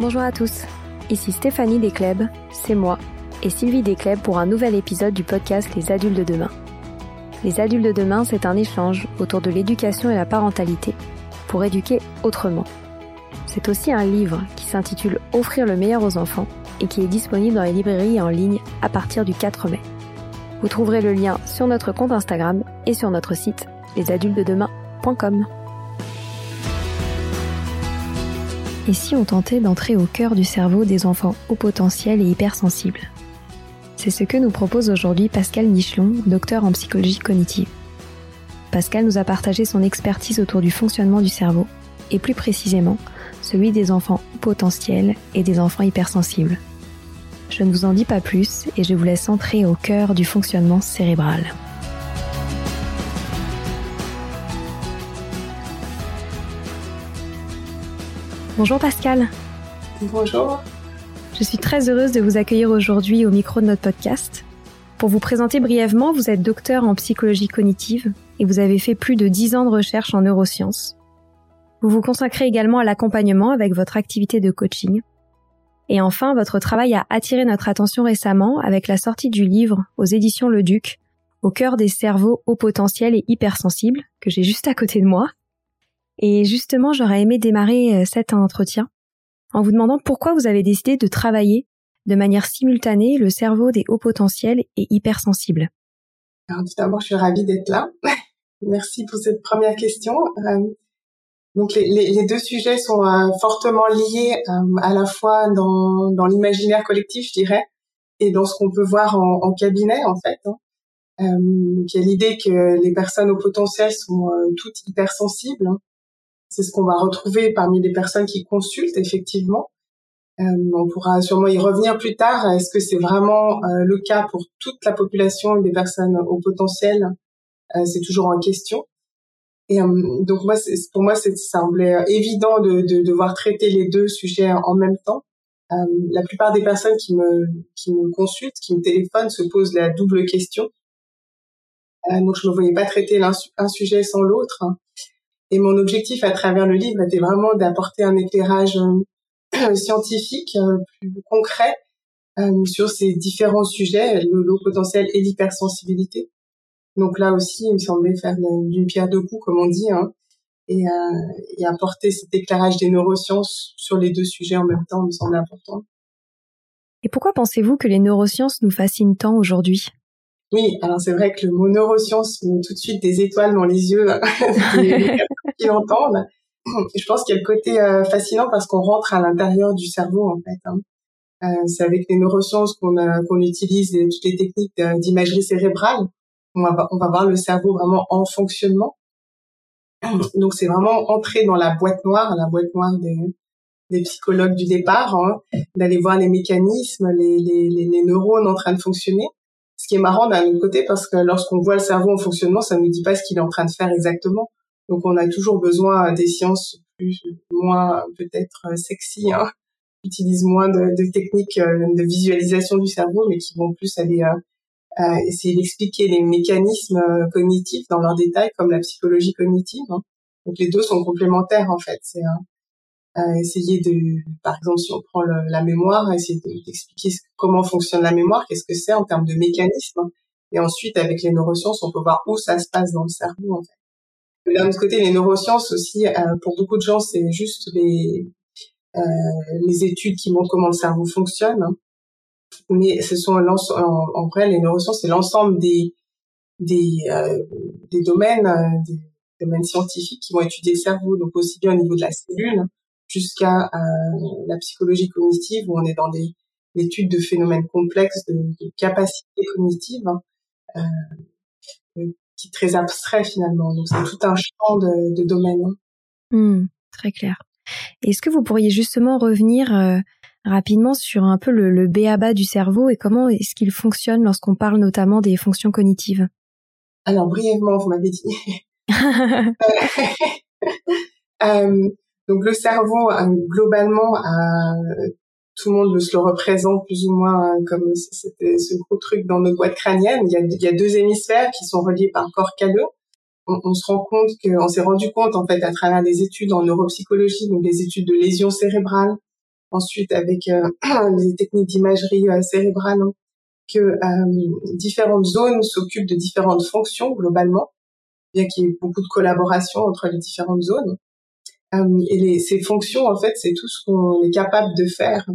Bonjour à tous, ici Stéphanie Descleb, c'est moi, et Sylvie Descleb pour un nouvel épisode du podcast Les adultes de demain. Les adultes de demain, c'est un échange autour de l'éducation et la parentalité pour éduquer autrement. C'est aussi un livre qui s'intitule Offrir le meilleur aux enfants et qui est disponible dans les librairies et en ligne à partir du 4 mai. Vous trouverez le lien sur notre compte Instagram et sur notre site lesadultesdedemain.com. Et si on tentait d'entrer au cœur du cerveau des enfants haut potentiel et hypersensibles? C'est ce que nous propose aujourd'hui Pascal Nichelon, docteur en psychologie cognitive. Pascal nous a partagé son expertise autour du fonctionnement du cerveau, et plus précisément celui des enfants haut potentiels et des enfants hypersensibles. Je ne vous en dis pas plus et je vous laisse entrer au cœur du fonctionnement cérébral. Bonjour Pascal. Bonjour. Je suis très heureuse de vous accueillir aujourd'hui au micro de notre podcast. Pour vous présenter brièvement, vous êtes docteur en psychologie cognitive et vous avez fait plus de 10 ans de recherche en neurosciences. Vous vous consacrez également à l'accompagnement avec votre activité de coaching. Et enfin, votre travail a attiré notre attention récemment avec la sortie du livre aux éditions Le Duc, Au cœur des cerveaux haut potentiel et hypersensibles, que j'ai juste à côté de moi. Et justement, j'aurais aimé démarrer euh, cet entretien en vous demandant pourquoi vous avez décidé de travailler de manière simultanée le cerveau des hauts potentiels et hypersensibles. Alors, tout d'abord, je suis ravie d'être là. Merci pour cette première question. Euh, donc, les, deux sujets sont euh, fortement liés à la fois dans, l'imaginaire collectif, je dirais, et dans ce qu'on peut voir en, cabinet, en fait. Hein. Il y a l'idée que les personnes au potentiel sont toutes hypersensibles. Hein. C'est ce qu'on va retrouver parmi les personnes qui consultent effectivement. Euh, on pourra sûrement y revenir plus tard. Est-ce que c'est vraiment euh, le cas pour toute la population des personnes au potentiel? Euh, C'est toujours en question. Et donc moi, pour moi, ça semblait évident de, de devoir traiter les deux sujets en même temps. la plupart des personnes qui me qui me consultent, qui me téléphonent, se posent la double question. donc je ne voyais pas traiter un sujet sans l'autre. Et mon objectif à travers le livre était vraiment d'apporter un éclairage euh, scientifique euh, plus concret euh, sur ces différents sujets, le haut potentiel et l'hypersensibilité. Donc là aussi, il me semblait faire d'une pierre deux coups, comme on dit, hein, et, et apporter cet éclairage des neurosciences sur les deux sujets en même temps me semble important. Et pourquoi pensez-vous que les neurosciences nous fascinent tant aujourd'hui? Oui, alors c'est vrai que le mot neurosciences met tout de suite des étoiles dans les yeux qui. Je pense qu'il y a le côté euh, fascinant parce qu'on rentre à l'intérieur du cerveau en fait. Hein. Euh, c'est avec les neurosciences qu'on qu'on utilise toutes les techniques d'imagerie cérébrale. On va, on va voir le cerveau vraiment en fonctionnement. Donc c'est vraiment entrer dans la boîte noire, la boîte noire des, des psychologues du départ, hein, d'aller voir les mécanismes, les, les, les neurones en train de fonctionner ce qui est marrant d'un autre côté parce que lorsqu'on voit le cerveau en fonctionnement, ça ne nous dit pas ce qu'il est en train de faire exactement. Donc on a toujours besoin des sciences plus moins peut-être euh, sexy, hein, qui utilisent moins de, techniques euh, de visualisation du cerveau, mais qui vont plus aller euh, essayer d'expliquer les mécanismes cognitifs dans leurs détails, comme la psychologie cognitive. Hein. Donc les deux sont complémentaires en fait. C'est essayer de, par exemple, si on prend la mémoire, essayer d'expliquer comment fonctionne la mémoire, qu'est-ce que c'est en termes de mécanisme, Et ensuite, avec les neurosciences, on peut voir où ça se passe dans le cerveau, en fait. D'un autre côté, les neurosciences aussi, euh, pour beaucoup de gens, c'est juste les, euh, les études qui montrent comment le cerveau fonctionne. Hein. Mais ce sont en, en vrai, les neurosciences, c'est l'ensemble des, des, euh, des domaines, euh, des domaines scientifiques qui vont étudier le cerveau, donc aussi bien au niveau de la cellule jusqu'à euh, la psychologie cognitive, où on est dans des études de phénomènes complexes, de, de capacités cognitives, hein, euh, qui est très abstrait finalement. Donc c'est tout un champ de, de domaines. Mmh, très clair. Est-ce que vous pourriez justement revenir euh, rapidement sur un peu le, le béaba du cerveau et comment est-ce qu'il fonctionne lorsqu'on parle notamment des fonctions cognitives? Alors brièvement, vous m'avez dit. euh, donc le cerveau, euh, globalement, euh, tout le monde se le représente plus ou moins euh, comme ce gros truc dans notre boîte crânienne. Il y, a, deux hémisphères qui sont reliés par un corps calleux. On, se rend compte qu'on s'est rendu compte en fait à travers des études en neuropsychologie, donc des études de lésions cérébrales, ensuite avec euh, les techniques d'imagerie euh, cérébrale, hein, que euh, différentes zones s'occupent de différentes fonctions globalement, bien qu'il y ait beaucoup de collaboration entre les différentes zones. Euh, et ces fonctions, en fait, c'est tout ce qu'on est capable de faire,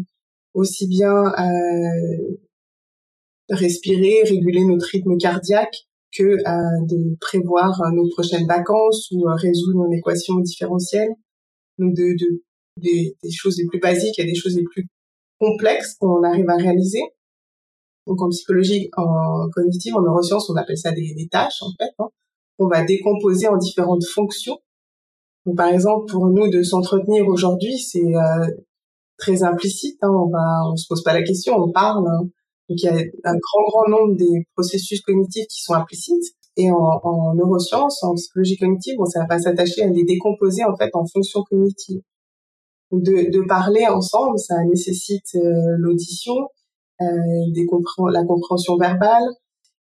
aussi bien euh, respirer, réguler notre rythme cardiaque, que euh, de prévoir nos prochaines vacances ou résoudre une équation différentielle. Donc de, de des, des, choses les plus basiques et des choses les plus complexes qu'on arrive à réaliser. Donc en psychologie, en cognitive, en neurosciences, on appelle ça des, des tâches en fait. Hein. On va décomposer en différentes fonctions donc, par exemple, pour nous de s'entretenir aujourd'hui, c'est euh, très implicite. Hein, on va, on se pose pas la question, on parle. Hein. Donc il y a un grand grand nombre des processus cognitifs qui sont implicites. Et en, en neurosciences, en psychologie cognitive, on va s'attacher à les décomposer en fait en fonctions cognitives. De, de parler ensemble, ça nécessite euh, l'audition, euh, la compréhension verbale,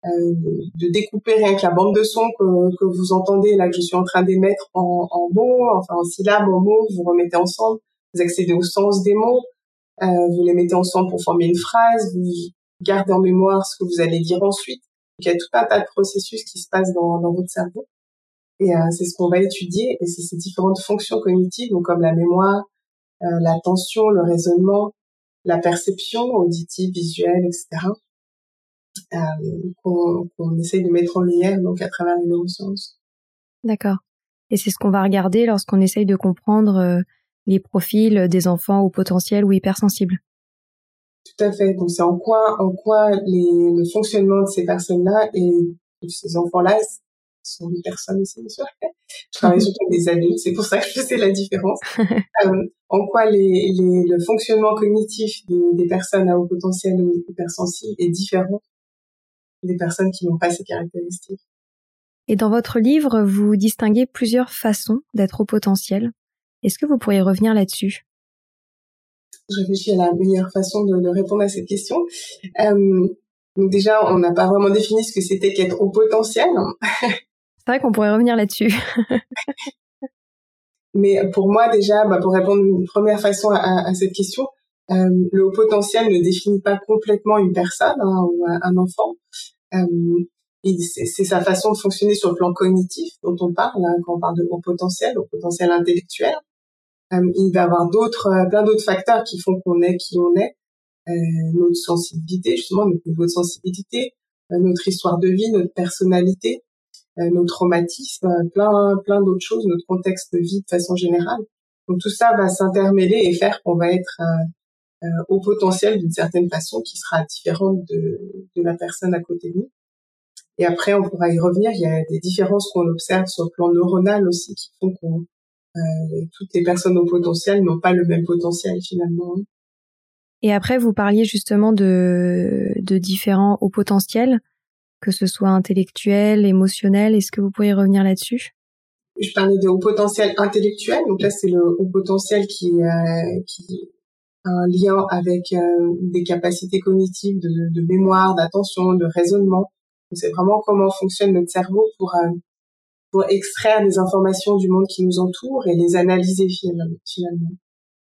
euh, de découper rien que la bande de son que, que, vous entendez là que je suis en train d'émettre en, en mots, enfin en syllabes, en mots, vous remettez ensemble, vous accédez au sens des mots, euh, vous les mettez ensemble pour former une phrase, vous gardez en mémoire ce que vous allez dire ensuite. il y a tout un tas de processus qui se passent dans, dans votre cerveau. Et euh, c'est ce qu'on va étudier, et c'est ces différentes fonctions cognitives, donc comme la mémoire, euh, l'attention, le raisonnement, la perception auditive, visuelle, etc euh, qu'on qu essaye de mettre en lumière donc à travers les neurosciences. D'accord. Et c'est ce qu'on va regarder lorsqu'on essaye de comprendre euh, les profils des enfants au potentiel ou hypersensibles. Tout à fait. Donc c'est en quoi, en quoi les, le fonctionnement de ces personnes-là et de ces enfants-là sont des personnes aussi, bien sûr. Je travaille surtout avec des adultes, c'est pour ça que je sais la différence. euh, en quoi les, les, le fonctionnement cognitif de, des personnes à haut potentiel ou hypersensibles est différent des personnes qui n'ont pas ces caractéristiques? Et dans votre livre, vous distinguez plusieurs façons d'être au potentiel. Est-ce que vous pourriez revenir là-dessus? Je réfléchis à la meilleure façon de, de répondre à cette question. Euh, donc déjà, on n'a pas vraiment défini ce que c'était qu'être au potentiel. C'est vrai qu'on pourrait revenir là-dessus. Mais pour moi, déjà, bah, pour répondre une première façon à, à cette question, euh, le haut potentiel ne définit pas complètement une personne hein, ou un enfant. Euh, c'est sa façon de fonctionner sur le plan cognitif dont on parle hein, quand on parle de haut potentiel, au potentiel intellectuel. Euh, il va y avoir d'autres, euh, plein d'autres facteurs qui font qu'on est qui on est, euh, notre sensibilité justement, notre niveau de sensibilité, euh, notre histoire de vie, notre personnalité, nos traumatismes, plein plein d'autres choses, notre contexte de vie de façon générale. Donc tout ça va s'intermêler et faire qu'on va être au potentiel d'une certaine façon qui sera différente de, de la personne à côté de nous. Et après, on pourra y revenir. Il y a des différences qu'on observe sur le plan neuronal aussi qui font que euh, toutes les personnes au potentiel n'ont pas le même potentiel finalement. Et après, vous parliez justement de, de différents hauts potentiels, que ce soit intellectuel, émotionnel. Est-ce que vous pourriez revenir là-dessus? Je parlais de haut potentiel intellectuel. Donc là, c'est le haut potentiel qui, euh, qui un lien avec euh, des capacités cognitives de, de mémoire, d'attention, de raisonnement. C'est vraiment comment fonctionne notre cerveau pour euh, pour extraire des informations du monde qui nous entoure et les analyser finalement.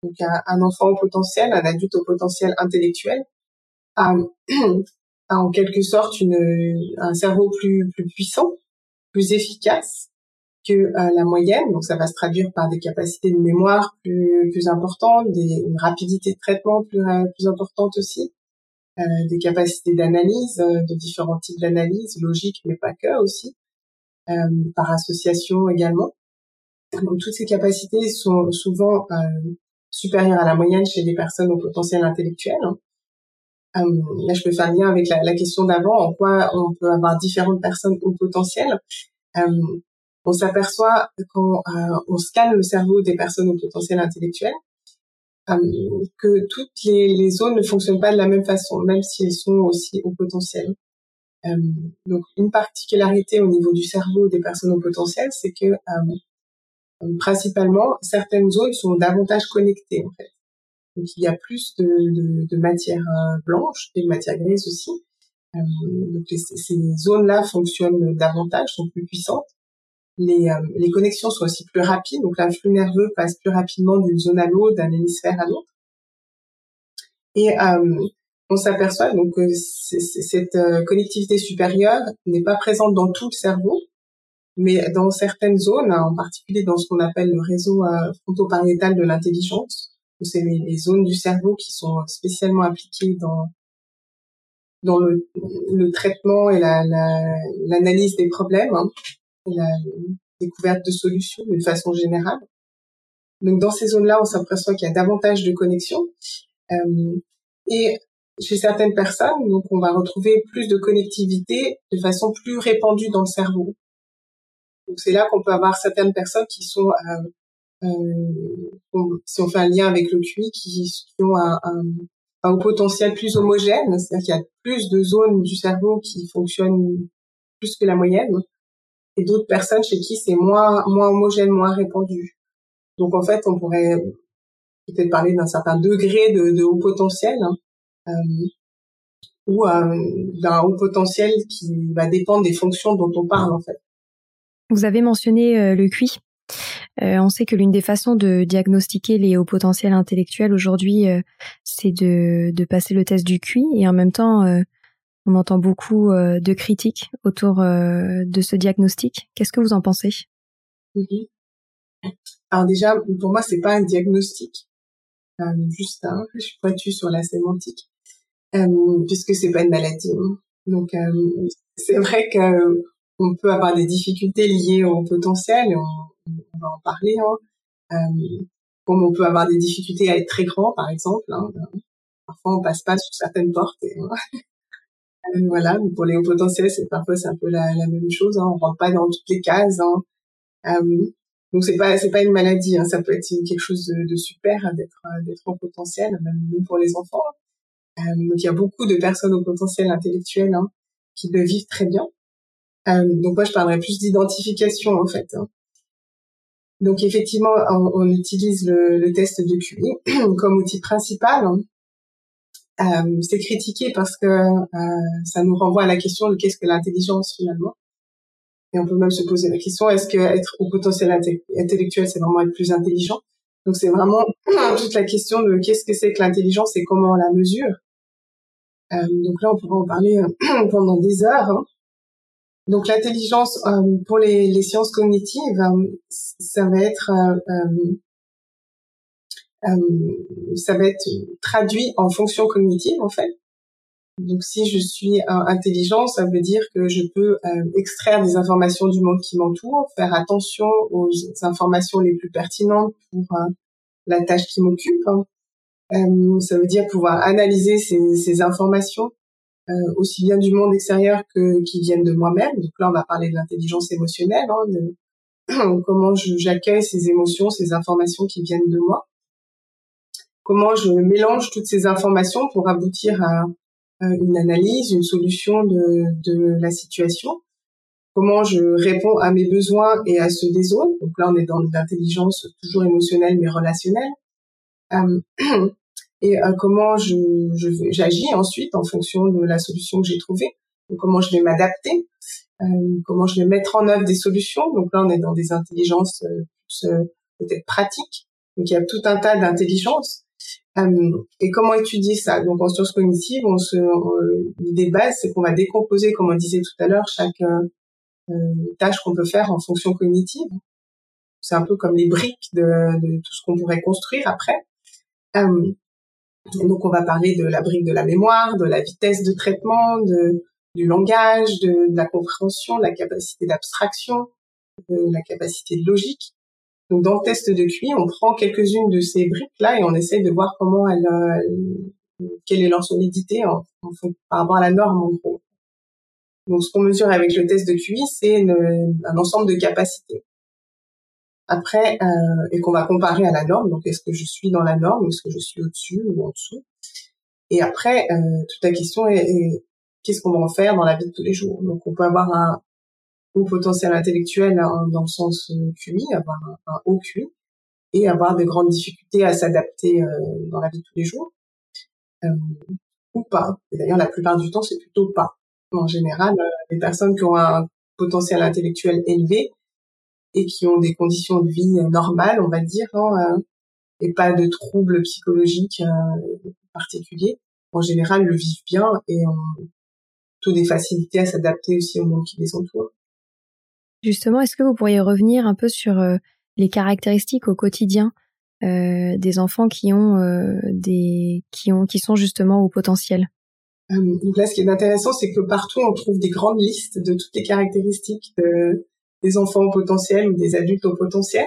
Donc un, enfant au potentiel, un adulte au potentiel intellectuel a, a en quelque sorte une, un cerveau plus, plus puissant, plus efficace que euh, la moyenne. Donc ça va se traduire par des capacités de mémoire plus, plus importantes, des, une rapidité de traitement plus, euh, plus importante aussi, des capacités d'analyse, de différents types d'analyse, logique mais pas que aussi, par association également. Donc toutes ces capacités sont souvent supérieures à la moyenne chez des personnes au potentiel intellectuel. Hein. là, je peux faire lien avec la, la question d'avant, en quoi on peut avoir différentes personnes au potentiel on s'aperçoit quand euh, on scanne le cerveau des personnes au potentiel intellectuel euh, que toutes les, zones ne fonctionnent pas de la même façon, même si elles sont aussi au potentiel. Euh, donc une particularité au niveau du cerveau des personnes au potentiel, c'est que principalement certaines zones sont davantage connectées en fait. Donc il y a plus de, de, matière blanche et de matière grise aussi. donc ces zones-là fonctionnent davantage, sont plus puissantes les, euh, les connexions sont aussi plus rapides, donc l'influx nerveux passe plus rapidement d'une zone à l'autre, d'un hémisphère à l'autre. Et euh, on s'aperçoit donc que cette euh, connectivité supérieure n'est pas présente dans tout le cerveau, mais dans certaines zones, en particulier dans ce qu'on appelle le réseau euh, frontoparietal de l'intelligence, c'est les, zones du cerveau qui sont spécialement impliquées dans le, traitement et l'analyse la, des problèmes. Hein la découverte de solutions d'une façon générale. Donc dans ces zones-là, on s'aperçoit qu'il y a davantage de connexions. Euh, et chez certaines personnes, donc on va retrouver plus de connectivité de façon plus répandue dans le cerveau. Donc c'est là qu'on peut avoir certaines personnes qui sont, euh, euh, si on fait un lien avec le QI, qui, ont un, un, un potentiel plus homogène, c'est-à-dire qu'il y a plus de zones du cerveau qui fonctionnent plus que la moyenne et d'autres personnes chez qui c'est moins moins homogène, moins répandu. Donc en fait, on pourrait peut-être parler d'un certain degré de, de haut potentiel hein, euh, ou euh, d'un haut potentiel qui va dépendre des fonctions dont on parle en fait. Vous avez mentionné euh, le QI. On sait que l'une des façons de diagnostiquer les hauts potentiels intellectuels aujourd'hui, c'est de, de passer le test du QI et en même temps, on entend beaucoup euh, de critiques autour euh, de ce diagnostic. Qu'est-ce que vous en pensez? Oui. Alors déjà, pour moi, c'est pas un diagnostic, euh, juste un. Je suis pointue sur la sémantique, puisque c'est pas une maladie. Hein. Donc c'est vrai que on peut avoir des difficultés liées au potentiel, on, va en parler. Hein. comme on peut avoir des difficultés à être très grand, par exemple. Hein. Parfois, on passe pas sur certaines portes. Et, euh, voilà, pour les hauts potentiels, c'est parfois c'est un peu la, même chose. Hein. On rentre pas dans toutes les cases. Hein. Euh, donc c'est pas c'est pas une maladie. Hein. Ça peut être quelque chose de, super d'être d'être haut potentiel, même pour les enfants. Euh, donc il y a beaucoup de personnes au potentiel intellectuel hein, qui le vivent très bien. Euh, donc moi je parlerais plus d'identification en fait. Hein. Donc effectivement on, utilise le, test de QI comme outil principal hein, euh, c'est critiqué parce que euh, ça nous renvoie à la question de qu'est-ce que l'intelligence finalement. Et on peut même se poser la question est-ce que être au potentiel intellectuel, c'est vraiment être plus intelligent? Donc c'est vraiment toute la question de qu'est-ce que c'est que l'intelligence et comment on la mesure. Euh, donc là, on pourra en parler euh, pendant des heures. Hein. Donc l'intelligence euh, pour les, les, sciences cognitives, ça va être euh, ça va être traduit en fonction cognitive en fait. Donc si je suis intelligent, ça veut dire que je peux euh, extraire des informations du monde qui m'entoure, faire attention aux informations les plus pertinentes pour euh, la tâche qui m'occupe. Hein. Euh, ça veut dire pouvoir analyser ces, ces informations aussi bien du monde extérieur que qui viennent de moi-même. Donc là, on va parler de l'intelligence émotionnelle, hein, de comment j'accueille ces émotions, ces informations qui viennent de moi comment je mélange toutes ces informations pour aboutir à, une analyse, une solution de, de, la situation, comment je réponds à mes besoins et à ceux des autres. Donc là, on est dans l'intelligence toujours émotionnelle mais relationnelle. Euh, et euh, comment je, j'agis ensuite en fonction de la solution que j'ai trouvée. Comment je vais m'adapter, euh, comment je vais mettre en œuvre des solutions. Donc là, on est dans des intelligences peut-être pratiques. Donc il y a tout un tas d'intelligences et comment étudier ça? Donc en sciences cognitives, on se, l'idée de base, c'est qu'on va décomposer, comme on disait tout à l'heure, chaque tâche qu'on peut faire en fonction cognitive. C'est un peu comme les briques de, de tout ce qu'on pourrait construire après. donc on va parler de la brique de la mémoire, de la vitesse de traitement, de, du langage, de, de la compréhension, de la capacité d'abstraction, de la capacité de logique. Donc dans le test de QI, on prend quelques-unes de ces briques-là et on essaie de voir comment elles, euh, quelle est leur solidité en, par rapport à la norme en gros. Donc ce qu'on mesure avec le test de QI, c'est un ensemble de capacités. Après, euh, et qu'on va comparer à la norme. Donc est-ce que je suis dans la norme, est-ce que je suis au-dessus ou en dessous? Et après, euh, toute la question est, est qu'est-ce qu'on va en faire dans la vie de tous les jours? Donc on peut avoir un, haut potentiel intellectuel hein, dans le sens euh, QI, avoir un, haut QI, et avoir des grandes difficultés à s'adapter euh, dans la vie de tous les jours, euh, ou pas. Et d'ailleurs, la plupart du temps, c'est plutôt pas. En général, les personnes qui ont un potentiel intellectuel élevé et qui ont des conditions de vie normales, on va dire, hein, et pas de troubles psychologiques particuliers, en général, le vivent bien et ont tout des facilités à s'adapter aussi au monde qui les entoure. Justement, est-ce que vous pourriez revenir un peu sur euh, les caractéristiques au quotidien euh, des enfants qui ont euh, des qui ont qui sont justement au potentiel? Donc là, ce qui est intéressant, c'est que partout on trouve des grandes listes de toutes les caractéristiques de, des enfants au potentiel ou des adultes au potentiel.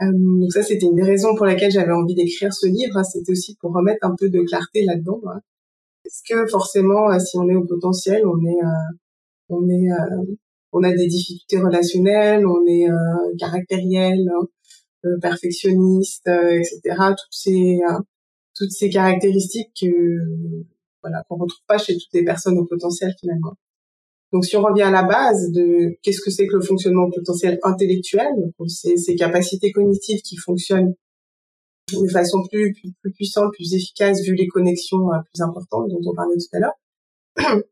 donc ça, c'était une des raisons pour laquelle j'avais envie d'écrire ce livre. Hein. c'était aussi pour remettre un peu de clarté là-dedans. Hein. Est-ce que forcément, si on est au potentiel, on est on est on a des difficultés relationnelles, on est euh, caractériel, euh, perfectionniste, euh, etc. Toutes ces caractéristiques que voilà qu'on retrouve pas chez toutes les personnes au potentiel finalement. Donc si on revient à la base de qu'est-ce que c'est que le fonctionnement potentiel intellectuel, c'est ces capacités cognitives qui fonctionnent de façon plus puissante, plus efficace vu les connexions plus importantes dont on parlait tout à l'heure.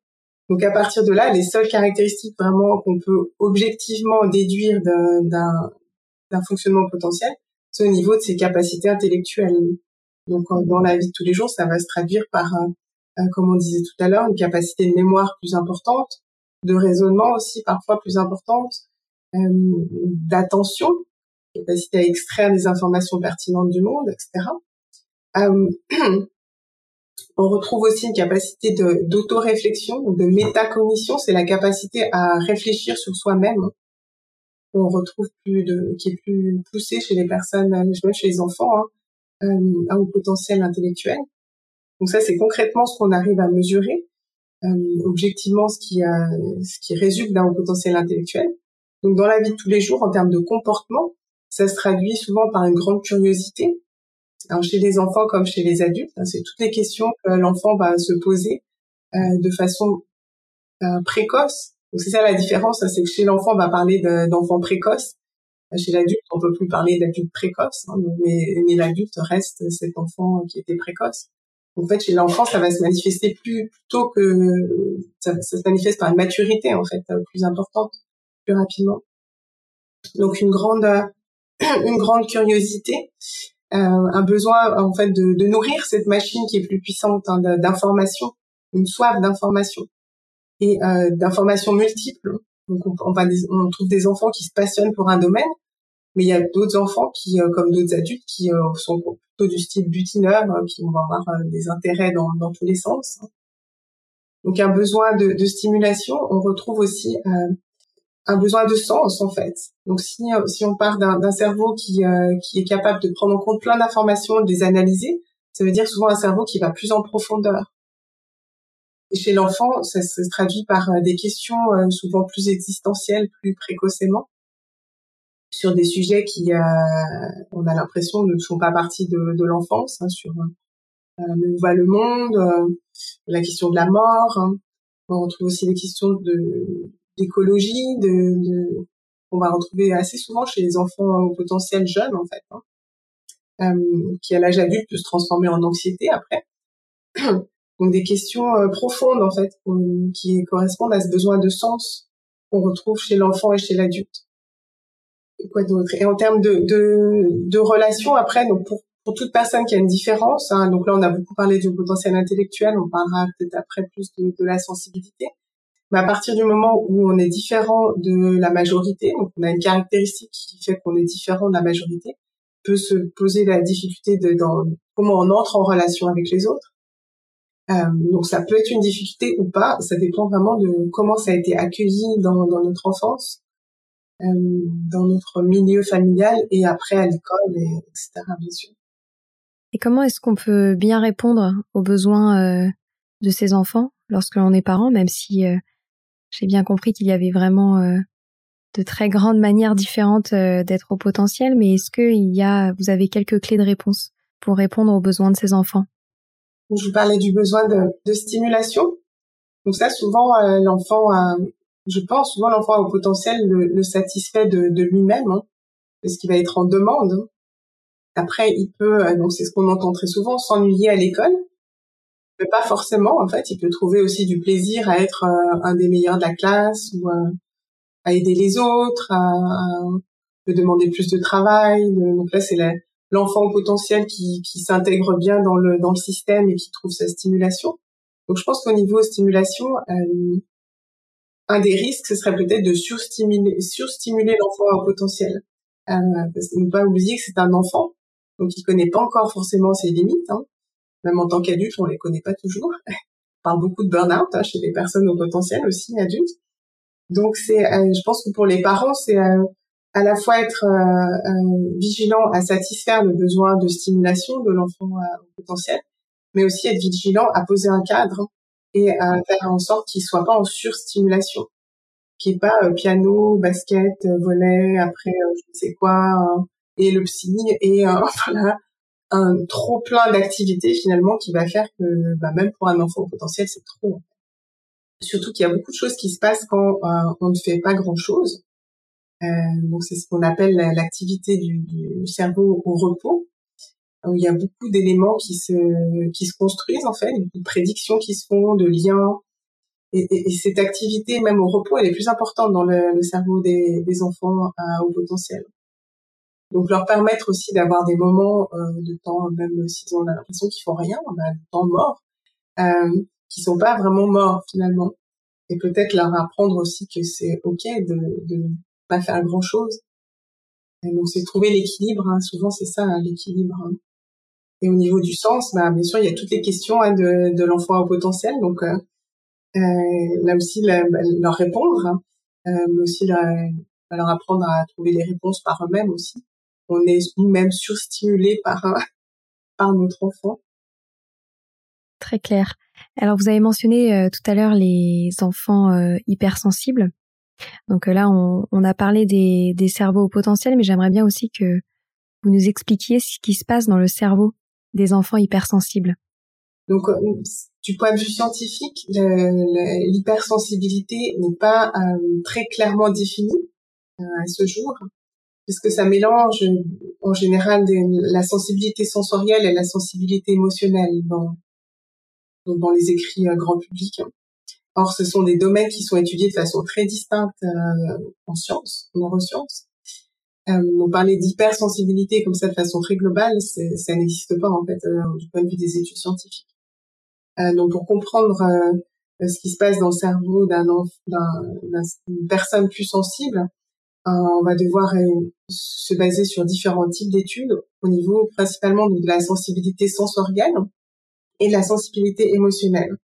Donc à partir de là, les seules caractéristiques vraiment qu'on peut objectivement déduire d'un fonctionnement potentiel, c'est au niveau de ses capacités intellectuelles. Donc dans la vie de tous les jours, ça va se traduire par, comme on disait tout à l'heure, une capacité de mémoire plus importante, de raisonnement aussi parfois plus importante, euh, d'attention, capacité à extraire des informations pertinentes du monde, etc. On retrouve aussi une capacité d'autoréflexion, de métacognition, c'est la capacité à réfléchir sur soi-même. On retrouve plus de, qui est plus poussée chez les personnes, même chez les enfants, hein, euh, un potentiel intellectuel. Donc ça, c'est concrètement ce qu'on arrive à mesurer, euh, objectivement ce qui, euh, ce qui résulte d'un potentiel intellectuel. Donc dans la vie de tous les jours, en termes de comportement, ça se traduit souvent par une grande curiosité, alors chez les enfants comme chez les adultes, hein, c'est toutes les questions que l'enfant va se poser euh, de façon euh, précoce. C'est ça la différence, hein, c'est que chez l'enfant on va parler d'enfant précoce, chez l'adulte on peut plus parler d'adulte précoce, hein, mais, mais l'adulte reste cet enfant qui était précoce. En fait, chez l'enfant, ça va se manifester plus plutôt que ça, ça, se manifeste par une maturité en fait plus importante, plus rapidement. Donc une grande une grande curiosité euh, un besoin en fait de, de, nourrir cette machine qui est plus puissante hein, d'information, une soif d'information et euh, d'informations multiples. Donc on, on, trouve des enfants qui se passionnent pour un domaine, mais il y a d'autres enfants qui, euh, comme d'autres adultes, qui euh, sont plutôt du style butineur, hein, qui vont avoir des intérêts dans, dans, tous les sens. Donc un besoin de, de stimulation. On retrouve aussi un besoin de sens en fait. Donc si euh, si on part d'un cerveau qui euh, qui est capable de prendre en compte plein d'informations, de les analyser, ça veut dire souvent un cerveau qui va plus en profondeur. Et chez l'enfant, ça se traduit par euh, des questions souvent plus existentielles, plus précocement, sur des sujets qui, on a l'impression, ne sont pas partie de, de l'enfance, hein, sur le voit le monde, la question de la mort. Hein. On retrouve aussi les questions de d'écologie, de, de qu'on va retrouver assez souvent chez les enfants au potentiel jeunes en fait, hein, euh, qui à l'âge adulte peut se transformer en anxiété après. Donc des questions euh, profondes en fait qui correspondent à ce besoin de sens qu'on retrouve chez l'enfant et chez l'adulte. Quoi d'autre? Et en termes de, de, de relations après, donc pour pour toute personne qui a une différence, hein, donc là on a beaucoup parlé du potentiel intellectuel, on parlera peut-être après plus de, de, la sensibilité, mais à partir du moment où on est différent de la majorité, donc on a une caractéristique qui fait qu'on est différent de la majorité, peut se poser la difficulté de comment on entre en relation avec les autres. Euh, donc ça peut être une difficulté ou pas, ça dépend vraiment de comment ça a été accueilli dans, notre enfance, euh, dans notre milieu familial et après à l'école, et, etc. Et comment est-ce qu'on peut bien répondre aux besoins euh, de ces enfants lorsque l'on est parent, même si j'ai bien compris qu'il y avait vraiment euh, de très grandes manières différentes d'être au potentiel, mais est-ce que il y a, vous avez quelques clés de réponse pour répondre aux besoins de ces enfants? Je vous parlais du besoin de, stimulation. Donc ça, souvent, l'enfant, je pense, souvent l'enfant au potentiel le, satisfait de, lui-même, hein, parce qu'il va être en demande. Hein. Après, il peut, euh, donc c'est ce qu'on entend très souvent, s'ennuyer à l'école. Mais pas forcément, en fait. Il peut trouver aussi du plaisir à être euh, un des meilleurs de la classe ou euh, à aider les autres, à, à demander plus de travail. donc là, c'est l'enfant potentiel qui, qui s'intègre bien dans le, dans le système et qui trouve sa stimulation. Donc je pense qu'au niveau stimulation, un des risques, ce serait peut-être de surstimuler, surstimuler l'enfant au potentiel. Euh, parce ne pas oublier que c'est un enfant donc il connaît pas encore forcément ses limites. Hein. Même en tant qu'adulte, on les connaît pas toujours. on parle beaucoup de burn-out hein, chez les personnes au potentiel aussi adultes. Donc c'est, euh, je pense que pour les parents, c'est euh, à la fois être euh, vigilant à satisfaire le besoin de stimulation de l'enfant au potentiel, mais aussi être vigilant à poser un cadre et à faire en sorte qu'il soit pas en surstimulation, qu'il n'y ait pas piano, basket, volet, après je ne sais quoi, et le psy et euh, voilà un trop plein d'activités finalement qui va faire que bah, même pour un enfant au potentiel c'est trop surtout qu'il y a beaucoup de choses qui se passent quand euh, on ne fait pas grand chose euh, donc c'est ce qu'on appelle l'activité du, du, cerveau au repos où il y a beaucoup d'éléments qui se qui se construisent en fait de prédictions qui se font de liens. Et, et, cette activité même au repos elle est plus importante dans le, le cerveau des, des enfants au potentiel donc leur permettre aussi d'avoir des moments euh, de temps, même s'ils ont l'impression qu'ils font rien, bah, de temps mort, euh, qui sont pas vraiment morts finalement. Et peut-être leur apprendre aussi que c'est ok de de pas faire grand chose. Donc c'est trouver l'équilibre. Hein. Souvent c'est ça hein, l'équilibre. Hein. Et au niveau du sens, bah, bien sûr il y a toutes les questions hein, de, de l'enfant au potentiel. Donc euh, euh là aussi leur répondre, euh, mais aussi leur apprendre à trouver les réponses par eux-mêmes aussi on est nous-mêmes surstimulés par par notre enfant. Très clair. Alors vous avez mentionné euh, tout à l'heure les enfants euh, hypersensibles. Donc euh, là, on, on, a parlé des, des cerveaux au potentiel, mais j'aimerais bien aussi que vous nous expliquiez ce qui se passe dans le cerveau des enfants hypersensibles. Donc, du point de vue scientifique, l'hypersensibilité n'est pas très clairement définie à ce jour puisque ça mélange en général la sensibilité sensorielle et la sensibilité émotionnelle dans, dans les écrits euh, grand public. Or, ce sont des domaines qui sont étudiés de façon très distincte euh, en sciences, en neurosciences. Euh, on parlait d'hypersensibilité comme ça de façon très globale, ça n'existe pas en fait euh, du point de vue des études scientifiques. Euh, donc, pour comprendre euh, ce qui se passe dans le cerveau d'un d'une personne plus sensible, on va devoir euh, se baser sur différents types d'études au niveau principalement de la sensibilité sensorielle et de la sensibilité émotionnelle.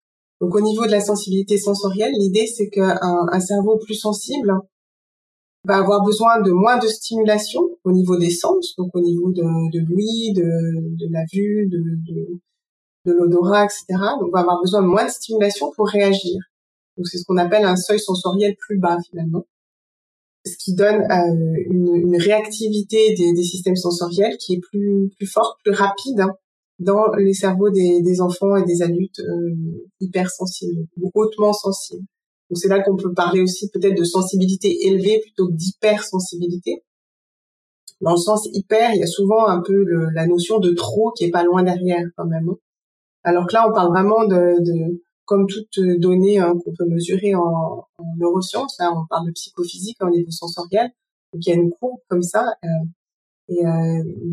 Donc au niveau de la sensibilité sensorielle, l'idée c'est qu'un un cerveau plus sensible va avoir besoin de moins de stimulation au niveau des sens, donc au niveau de, l'ouïe, de, la vue, de, l'odorat, etc. Donc on va avoir besoin de moins de stimulation pour réagir. Donc c'est ce qu'on appelle un seuil sensoriel plus bas finalement ce qui donne euh, une, une, réactivité des, des, systèmes sensoriels qui est plus, plus forte, plus rapide hein, dans les cerveaux des, des, enfants et des adultes euh, hypersensibles ou hautement sensibles. Donc c'est là qu'on peut parler aussi peut-être de sensibilité élevée plutôt que d'hypersensibilité. Dans le sens hyper, il y a souvent un peu le, la notion de trop qui est pas loin derrière quand même. Hein. Alors que là, on parle vraiment de, de comme toute donnée hein, qu'on peut mesurer en, en neurosciences, là on parle de psychophysique au niveau sensoriel, donc il y a une courbe comme ça, euh, Et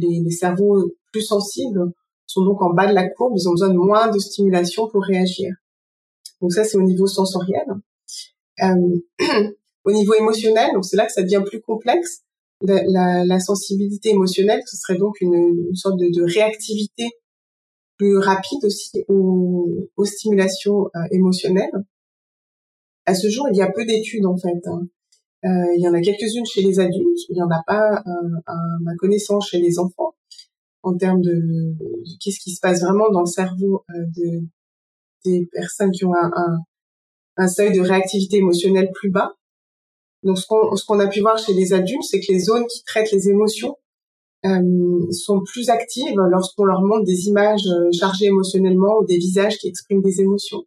les, les cerveaux plus sensibles sont donc en bas de la courbe, ils ont besoin de moins de stimulation pour réagir. Donc ça, c'est au niveau sensoriel. Euh, au niveau émotionnel, donc c'est là que ça devient plus complexe. La, la, la sensibilité émotionnelle, ce serait donc une, une sorte de, de, réactivité plus rapide aussi aux, aux stimulations euh, émotionnelles. À ce jour, il y a peu d'études en fait. Hein. Euh, il y en a quelques-unes chez les adultes, il n'y en a pas, à ma connaissance, chez les enfants en termes de, qu'est-ce qui se passe vraiment dans le cerveau euh, de, des personnes qui ont un, un, un, seuil de réactivité émotionnelle plus bas. Donc ce qu'on qu'on a pu voir chez les adultes, c'est que les zones qui traitent les émotions euh, sont plus actives lorsqu'on leur montre des images euh, chargées émotionnellement ou des visages qui expriment des émotions.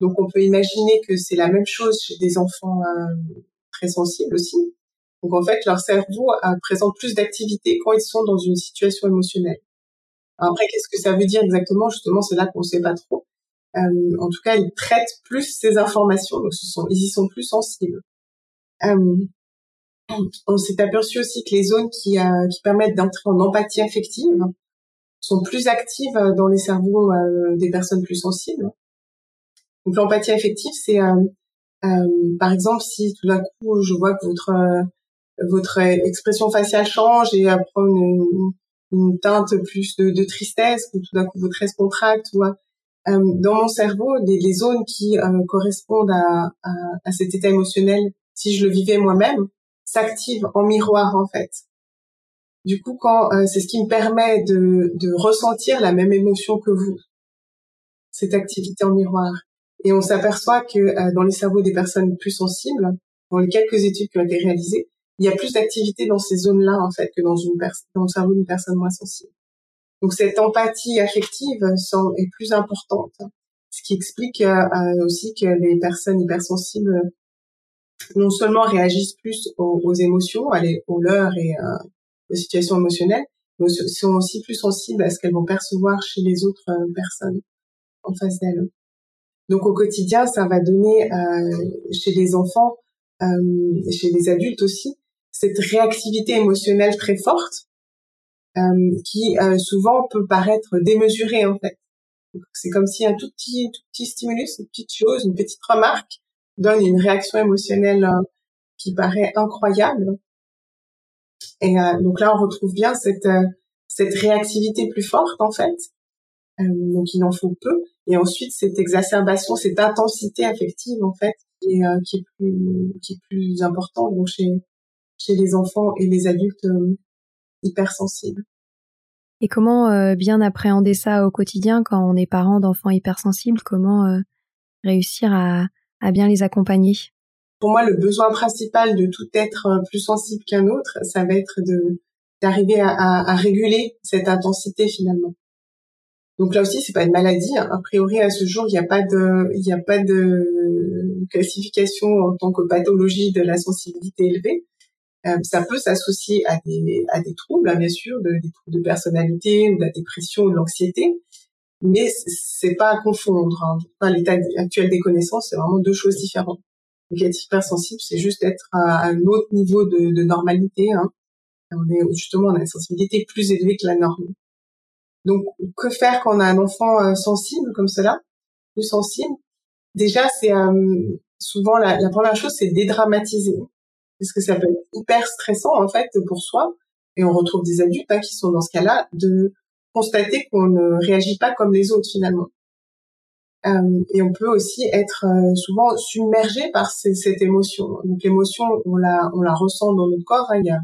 Donc on peut imaginer que c'est la même chose chez des enfants euh, très sensibles aussi. Donc en fait, leur cerveau euh, présente plus d'activité quand ils sont dans une situation émotionnelle. Après, qu'est-ce que ça veut dire exactement? Justement, c'est là qu'on ne sait pas trop. Euh, en tout cas, ils traitent plus ces informations, donc ce sont, ils y sont plus sensibles. Euh, on s'est aperçu aussi que les zones qui, euh, qui permettent d'entrer en empathie affective sont plus actives dans les cerveaux euh, des personnes plus sensibles. Donc l'empathie affective, c'est par exemple si tout d'un coup je vois que votre votre expression faciale change et prend une, une, teinte plus de, de tristesse, ou tout d'un coup votre se contracte. Ou, euh, dans mon cerveau, les, zones qui euh, correspondent à, à, à, cet état émotionnel, si je le vivais moi-même, s'activent en miroir en fait. Du coup, quand euh, c'est ce qui me permet de, de ressentir la même émotion que vous, cette activité en miroir. Et on s'aperçoit que euh, dans les cerveaux des personnes plus sensibles, dans les quelques études qui ont été réalisées, il y a plus d'activité dans ces zones-là en fait que dans une dans le cerveau d'une personne moins sensible. Donc cette empathie affective est plus importante, ce qui explique euh, aussi que les personnes hypersensibles non seulement réagissent plus aux, émotions, aux leurs et euh, aux situations émotionnelles, mais sont aussi plus sensibles à ce qu'elles vont percevoir chez les autres euh, personnes en face d'elles. Donc au quotidien, ça va donner euh, chez les enfants, euh, chez les adultes aussi, cette réactivité émotionnelle très forte euh, qui euh, souvent peut paraître démesurée en fait. C'est comme si un tout petit, tout petit stimulus, une petite chose, une petite remarque donne une réaction émotionnelle euh, qui paraît incroyable. Et donc là, on retrouve bien cette cette réactivité plus forte en fait. donc il en faut peu. Et ensuite cette exacerbation, cette intensité affective en fait, qui est, qui est plus qui est plus importante donc chez chez les enfants et les adultes euh, hypersensibles. Et comment euh, bien appréhender ça au quotidien quand on est parent d'enfants hypersensibles? Comment euh, réussir à, à bien les accompagner Pour moi, le besoin principal de tout être plus sensible qu'un autre, ça va être de d'arriver à, à, à, réguler cette intensité finalement. Donc là aussi, c'est pas une maladie. Hein. A priori, à ce jour, il n'y a pas de, il n'y a pas de classification en tant que pathologie de la sensibilité élevée. Euh, ça peut s'associer à des, à des troubles, hein, bien sûr, de, des troubles de personnalité de la dépression ou de l'anxiété, mais c'est pas à confondre. Hein. L'état actuel des connaissances, c'est vraiment deux choses différentes. Donc être hypersensible, c'est juste être à un autre niveau de, de normalité. Hein. On est justement on a une sensibilité plus élevée que la norme. Donc que faire quand on a un enfant euh, sensible comme cela, plus sensible? Déjà, c'est euh, souvent la, la première chose, c'est dédramatiser parce que ça peut être hyper stressant en fait pour soi. Et on retrouve des adultes hein, qui sont dans ce cas-là de constater qu'on ne réagit pas comme les autres finalement. Euh, et on peut aussi être euh, souvent submergé par cette émotion. Donc l'émotion, on la, on la ressent dans notre corps. Hein. Il y a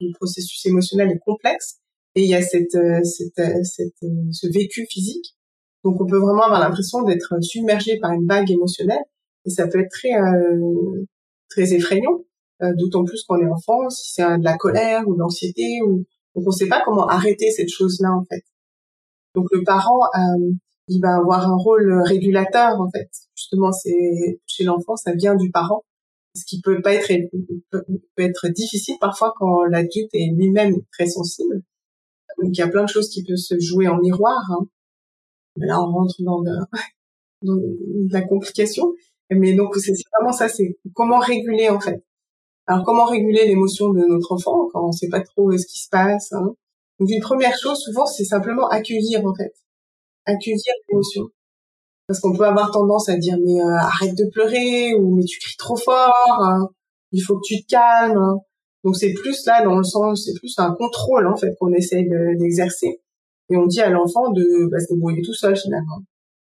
le processus émotionnel est complexe et il y a cette, euh, cette, cette, ce vécu physique. Donc on peut vraiment avoir l'impression d'être submergé par une vague émotionnelle et ça peut être très très effrayant. D'autant plus qu'on est enfant, si c'est de la colère ou de l'anxiété, ou donc on ne sait pas comment arrêter cette chose-là en fait. Donc le parent, euh, il va avoir un rôle régulateur en fait. Justement, c'est chez l'enfant, ça vient du parent, ce qui peut pas être peut, être difficile parfois quand l'adulte est lui-même très sensible. Donc il y a plein de choses qui peuvent se jouer en miroir. Hein. Là, on rentre dans, dans la complication. Mais donc c'est vraiment ça, c'est comment réguler en fait Alors comment réguler l'émotion de notre enfant quand on sait pas trop ce qui se passe hein? Donc une première chose souvent c'est simplement accueillir en fait, accueillir l'émotion. Parce qu'on peut avoir tendance à dire mais euh, arrête de pleurer ou mais tu cries trop fort, hein. il faut que tu te calmes. Hein. Donc c'est plus là dans le sens, c'est plus un contrôle en fait qu'on essaie d'exercer. et on dit à l'enfant de bah, se débrouiller tout seul finalement.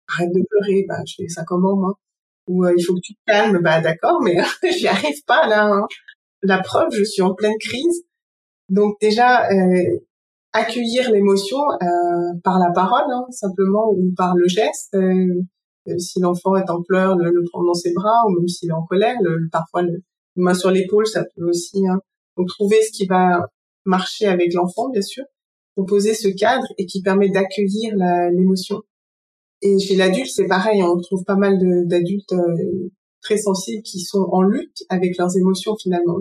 Arrête de pleurer, bah je fais ça comment moi? Ou euh, il faut que tu te calmes, bah d'accord, mais j'y arrive pas là. Hein. La preuve, je suis en pleine crise. Donc déjà euh, accueillir l'émotion euh, par la parole hein, simplement ou par le geste. Euh, si l'enfant est en pleurs, le, prendre dans ses bras, ou même s'il est en colère, le, parfois le, main sur l'épaule, ça peut aussi. Hein, donc trouver ce qui va marcher avec l'enfant, bien sûr, proposer ce cadre et qui permet d'accueillir l'émotion. Et chez l'adulte, c'est pareil, on trouve pas mal d'adultes euh, très sensibles qui sont en lutte avec leurs émotions finalement,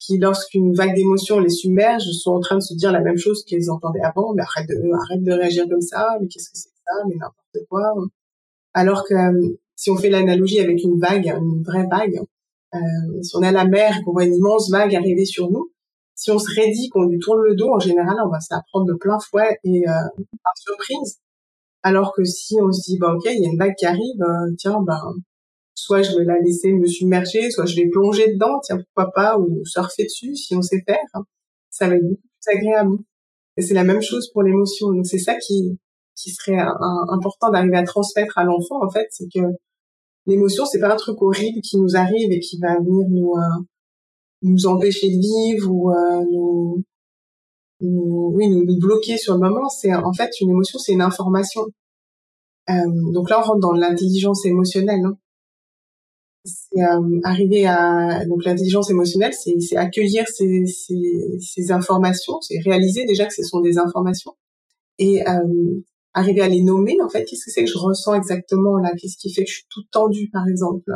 qui lorsqu'une vague d'émotions les submerge, sont en train de se dire la même chose qu'ils entendaient avant, mais arrête de, arrête de réagir comme ça, mais qu'est-ce que c'est que ça, mais n'importe quoi. Alors que euh, si on fait l'analogie avec une vague, une vraie vague, euh, si on a la mer, qu'on voit une immense vague arriver sur nous, si on se raidit, qu'on lui tourne le dos, en général, on va se la prendre de plein fouet et euh, par surprise. Alors que si on se dit, bah ok, il y a une vague qui arrive, euh, tiens, ben soit je vais la laisser me submerger, soit je vais plonger dedans, tiens pourquoi pas, ou surfer dessus si on sait faire, ça va être beaucoup plus agréable. Et c'est la même chose pour l'émotion. Donc c'est ça qui qui serait important d'arriver à transmettre à l'enfant en fait, c'est que l'émotion c'est pas un truc horrible qui nous arrive et qui va venir nous euh, nous empêcher de vivre ou euh, nous, oui nous, bloquer sur le moment c'est en fait une émotion c'est une information euh, donc là on rentre dans l'intelligence émotionnelle hein. C'est arriver à donc l'intelligence émotionnelle c'est accueillir ces, ces, ces informations c'est réaliser déjà que ce sont des informations et arriver à les nommer en fait. Qu'est-ce que c'est que je ressens exactement là? Qu'est-ce qui fait que je suis toute tendue par exemple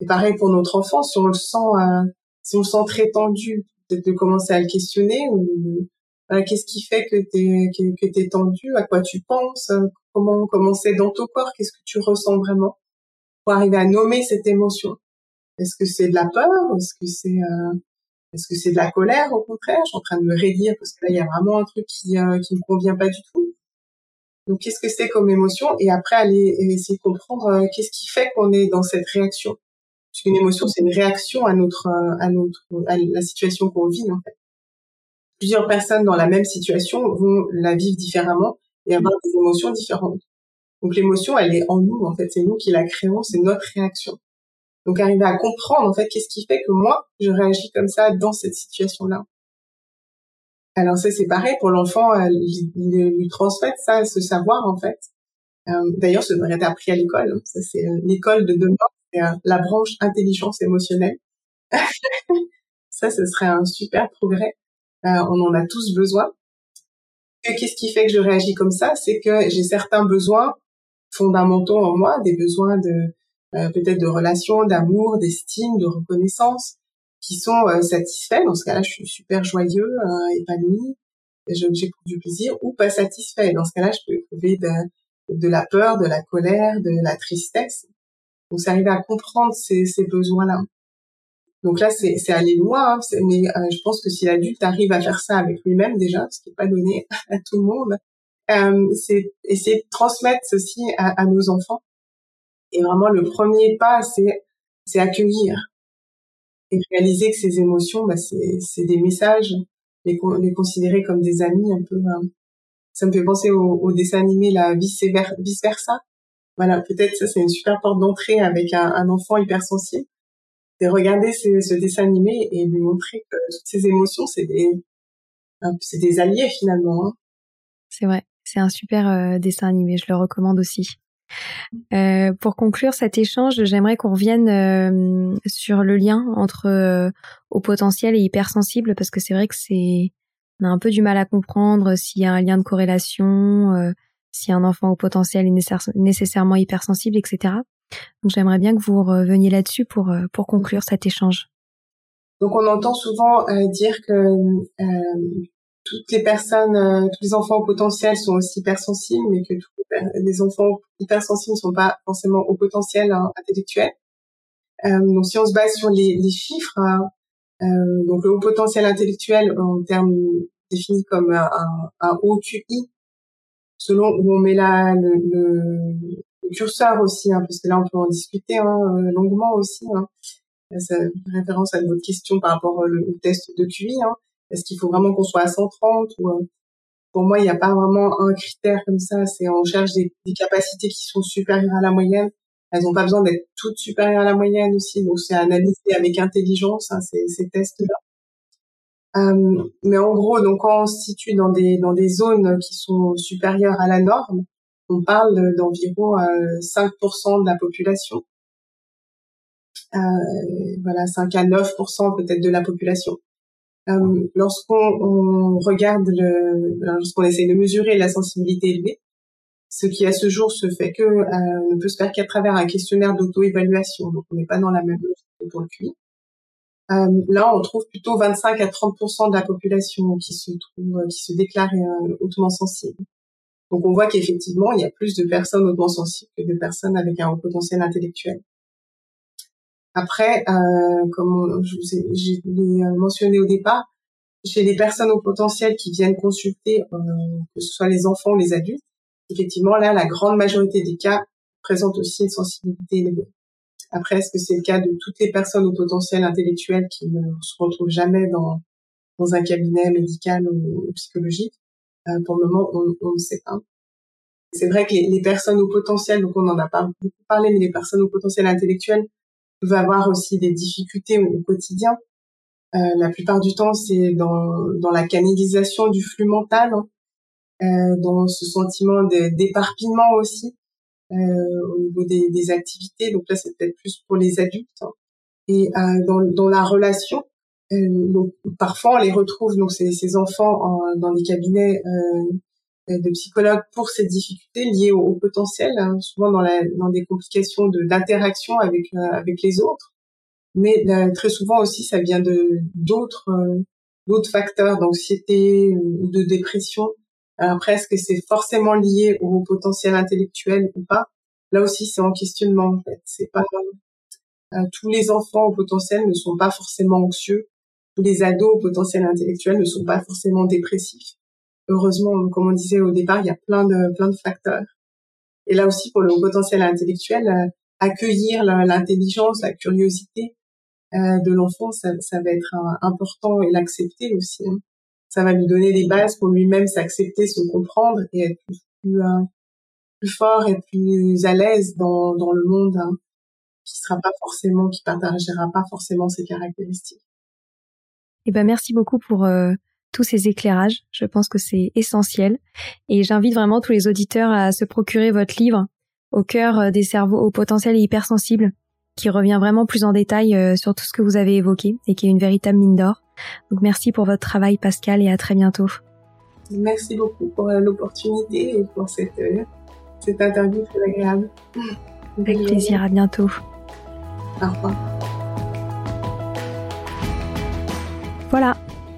et pareil pour notre enfant si on le sent euh, si on le sent très tendu peut-être de commencer à le questionner ou qu'est-ce qui fait que t'es que, que t'es tendu à quoi tu penses? Comment comment c'est dans ton corps? Qu'est-ce que tu ressens vraiment? Pour arriver à nommer cette émotion est-ce que c'est de la peur est-ce que c'est euh, est-ce que c'est de la colère au contraire? Je suis en train de me raidir parce que là il y a vraiment un truc qui euh, qui me convient pas du tout donc, qu'est-ce que c'est comme émotion? Et après, aller essayer de comprendre euh, qu'est-ce qui fait qu'on est dans cette réaction? Parce qu'une émotion, c'est une réaction à notre, euh, à notre, à la situation qu'on vit, en fait. Plusieurs personnes dans la même situation vont la vivre différemment et avoir des émotions différentes. Donc, l'émotion, elle est en nous, en fait. C'est nous qui la créons, c'est notre réaction. Donc, arriver à comprendre, en fait, qu'est-ce qui fait que moi, je réagis comme ça dans cette situation-là. Alors ça c'est pareil pour l'enfant, euh, lui, transmettre ça, ce savoir en fait. Euh, d'ailleurs, ça devrait être appris à l'école. Hein. Ça c'est euh, l'école de demain, c'est la branche intelligence émotionnelle. ça, ce serait un super progrès. on en a tous besoin. Qu'est-ce qui fait que je réagis comme ça? C'est que j'ai certains besoins fondamentaux en moi, des besoins de peut-être de relations, d'amour, d'estime, de reconnaissance, qui sont euh, satisfaits. Dans ce cas-là, je suis super joyeux, euh, épanoui, j'ai du plaisir, ou pas satisfait. Dans ce cas-là, je peux éprouver de, de la peur, de la colère, de la tristesse. Donc, c'est arriver à comprendre ces, ces besoins-là. Donc là, c'est, c'est aller loin, hein, mais euh, je pense que si l'adulte arrive à faire ça avec lui-même déjà, ce qui n'est pas donné à tout le monde, euh, c'est essayer de transmettre ceci à, à, nos enfants. Et vraiment, le premier pas, c'est, c'est accueillir et réaliser que ces émotions, bah, c'est des messages, les, les considérer comme des amis un peu. Euh, ça me fait penser au, au dessin animé la vice, versa. Voilà, peut-être ça c'est une super porte d'entrée avec un, un, enfant hypersensible. De regarder ce, ce, dessin animé et lui montrer que toutes ces émotions, c'est des, c'est des alliés finalement. Hein. C'est vrai, c'est un super euh, dessin animé, je le recommande aussi. Euh, pour conclure cet échange, j'aimerais qu'on revienne euh, sur le lien entre euh, au potentiel et hypersensible parce que c'est vrai que c'est on a un peu du mal à comprendre s'il y a un lien de corrélation, euh, si un enfant au potentiel est nécessairement hypersensible, etc. Donc j'aimerais bien que vous reveniez là-dessus pour pour conclure cet échange. Donc on entend souvent dire que toutes les personnes, euh, tous les enfants au potentiel sont aussi hypersensibles, mais que tous les enfants hypersensibles ne sont pas forcément au potentiel hein, intellectuel. Euh, donc si on se base sur les, les chiffres, hein, donc le haut potentiel intellectuel en termes définis comme un, un haut QI, selon où on met là le, le, curseur aussi, hein, parce que là on peut en discuter hein, longuement aussi. Hein. Référence à votre question par rapport au, test de QI. Hein. Est-ce qu'il faut vraiment qu'on soit à 130 ou pour moi, il n'y a pas vraiment un critère comme ça. C'est on cherche des, des, capacités qui sont supérieures à la moyenne. Elles n'ont pas besoin d'être toutes supérieures à la moyenne aussi. Donc c'est analysé avec intelligence hein, ces, ces tests-là. Euh, mais en gros, donc quand on se situe dans des dans des zones qui sont supérieures à la norme, on parle d'environ euh, 5% de la population. Euh, voilà, 5 à 9% peut-être de la population. Euh, lorsqu'on regarde le, lorsqu'on essaie de mesurer la sensibilité élevée, ce qui à ce jour se fait que euh, ne peut se faire qu'à travers un questionnaire d'auto-évaluation. Donc on n'est pas dans la même logique que pour le QI. Euh, là, on trouve plutôt 25 à 30% de la population qui se trouve, qui se déclare euh, hautement sensible. Donc on voit qu'effectivement, il y a plus de personnes hautement sensibles que de personnes avec un haut potentiel intellectuel. Après, euh, comme je vous ai, j'ai mentionné au départ, chez les personnes au potentiel qui viennent consulter, euh, que ce soit les enfants ou les adultes, effectivement, là, la grande majorité des cas présentent aussi une sensibilité élevée. Après, est-ce que c'est le cas de toutes les personnes au potentiel intellectuel qui ne se retrouvent jamais dans, dans un cabinet médical ou, psychologique? Euh, Pour le moment, on, on ne sait pas. C'est vrai que les, les, personnes au potentiel, donc on en a pas beaucoup parlé, mais les personnes au potentiel intellectuel peuvent avoir aussi des difficultés au quotidien. Euh, la plupart du temps, c'est dans, dans la canalisation du flux mental, hein, euh, dans ce sentiment d'éparpillement aussi euh, au niveau des, des, activités. Donc là, c'est peut-être plus pour les adultes. Hein. Et euh, dans, dans la relation, donc parfois on les retrouve donc ces, enfants en, dans les cabinets de psychologues pour ces difficultés liées au, potentiel, hein, souvent dans, la, dans des complications d'interaction avec euh, avec les autres, mais euh, très souvent aussi ça vient de d'autres d'autres facteurs d'anxiété ou de dépression. Alors après, est-ce que c'est forcément lié au potentiel intellectuel ou pas? Là aussi, c'est en questionnement en fait. C'est pas tous les enfants au potentiel ne sont pas forcément anxieux. Tous les ados au potentiel intellectuel ne sont pas forcément dépressifs heureusement, comme on disait au départ, il y a plein de plein de facteurs. Et là aussi, pour le potentiel intellectuel, euh, accueillir l'intelligence, la, curiosité euh, de l'enfant, ça, ça, va être important et l'accepter aussi. Hein. Ça va lui donner des bases pour lui-même s'accepter, se comprendre et être plus, euh, plus fort et plus à l'aise dans, dans le monde, hein, qui sera pas forcément, qui partagera pas forcément ses caractéristiques. Eh ben merci beaucoup pour euh, tous ces éclairages. Je pense que c'est essentiel. Et j'invite vraiment tous les auditeurs à se procurer votre livre au cœur euh, des cerveaux au potentiel hypersensible, qui revient vraiment plus en détail euh, sur tout ce que vous avez évoqué et qui est une véritable mine d'or. Donc merci pour votre travail Pascal et à très bientôt. Merci beaucoup pour euh, l'opportunité et pour cette, cette interview très agréable. Avec plaisir, à bientôt. Au revoir. Voilà,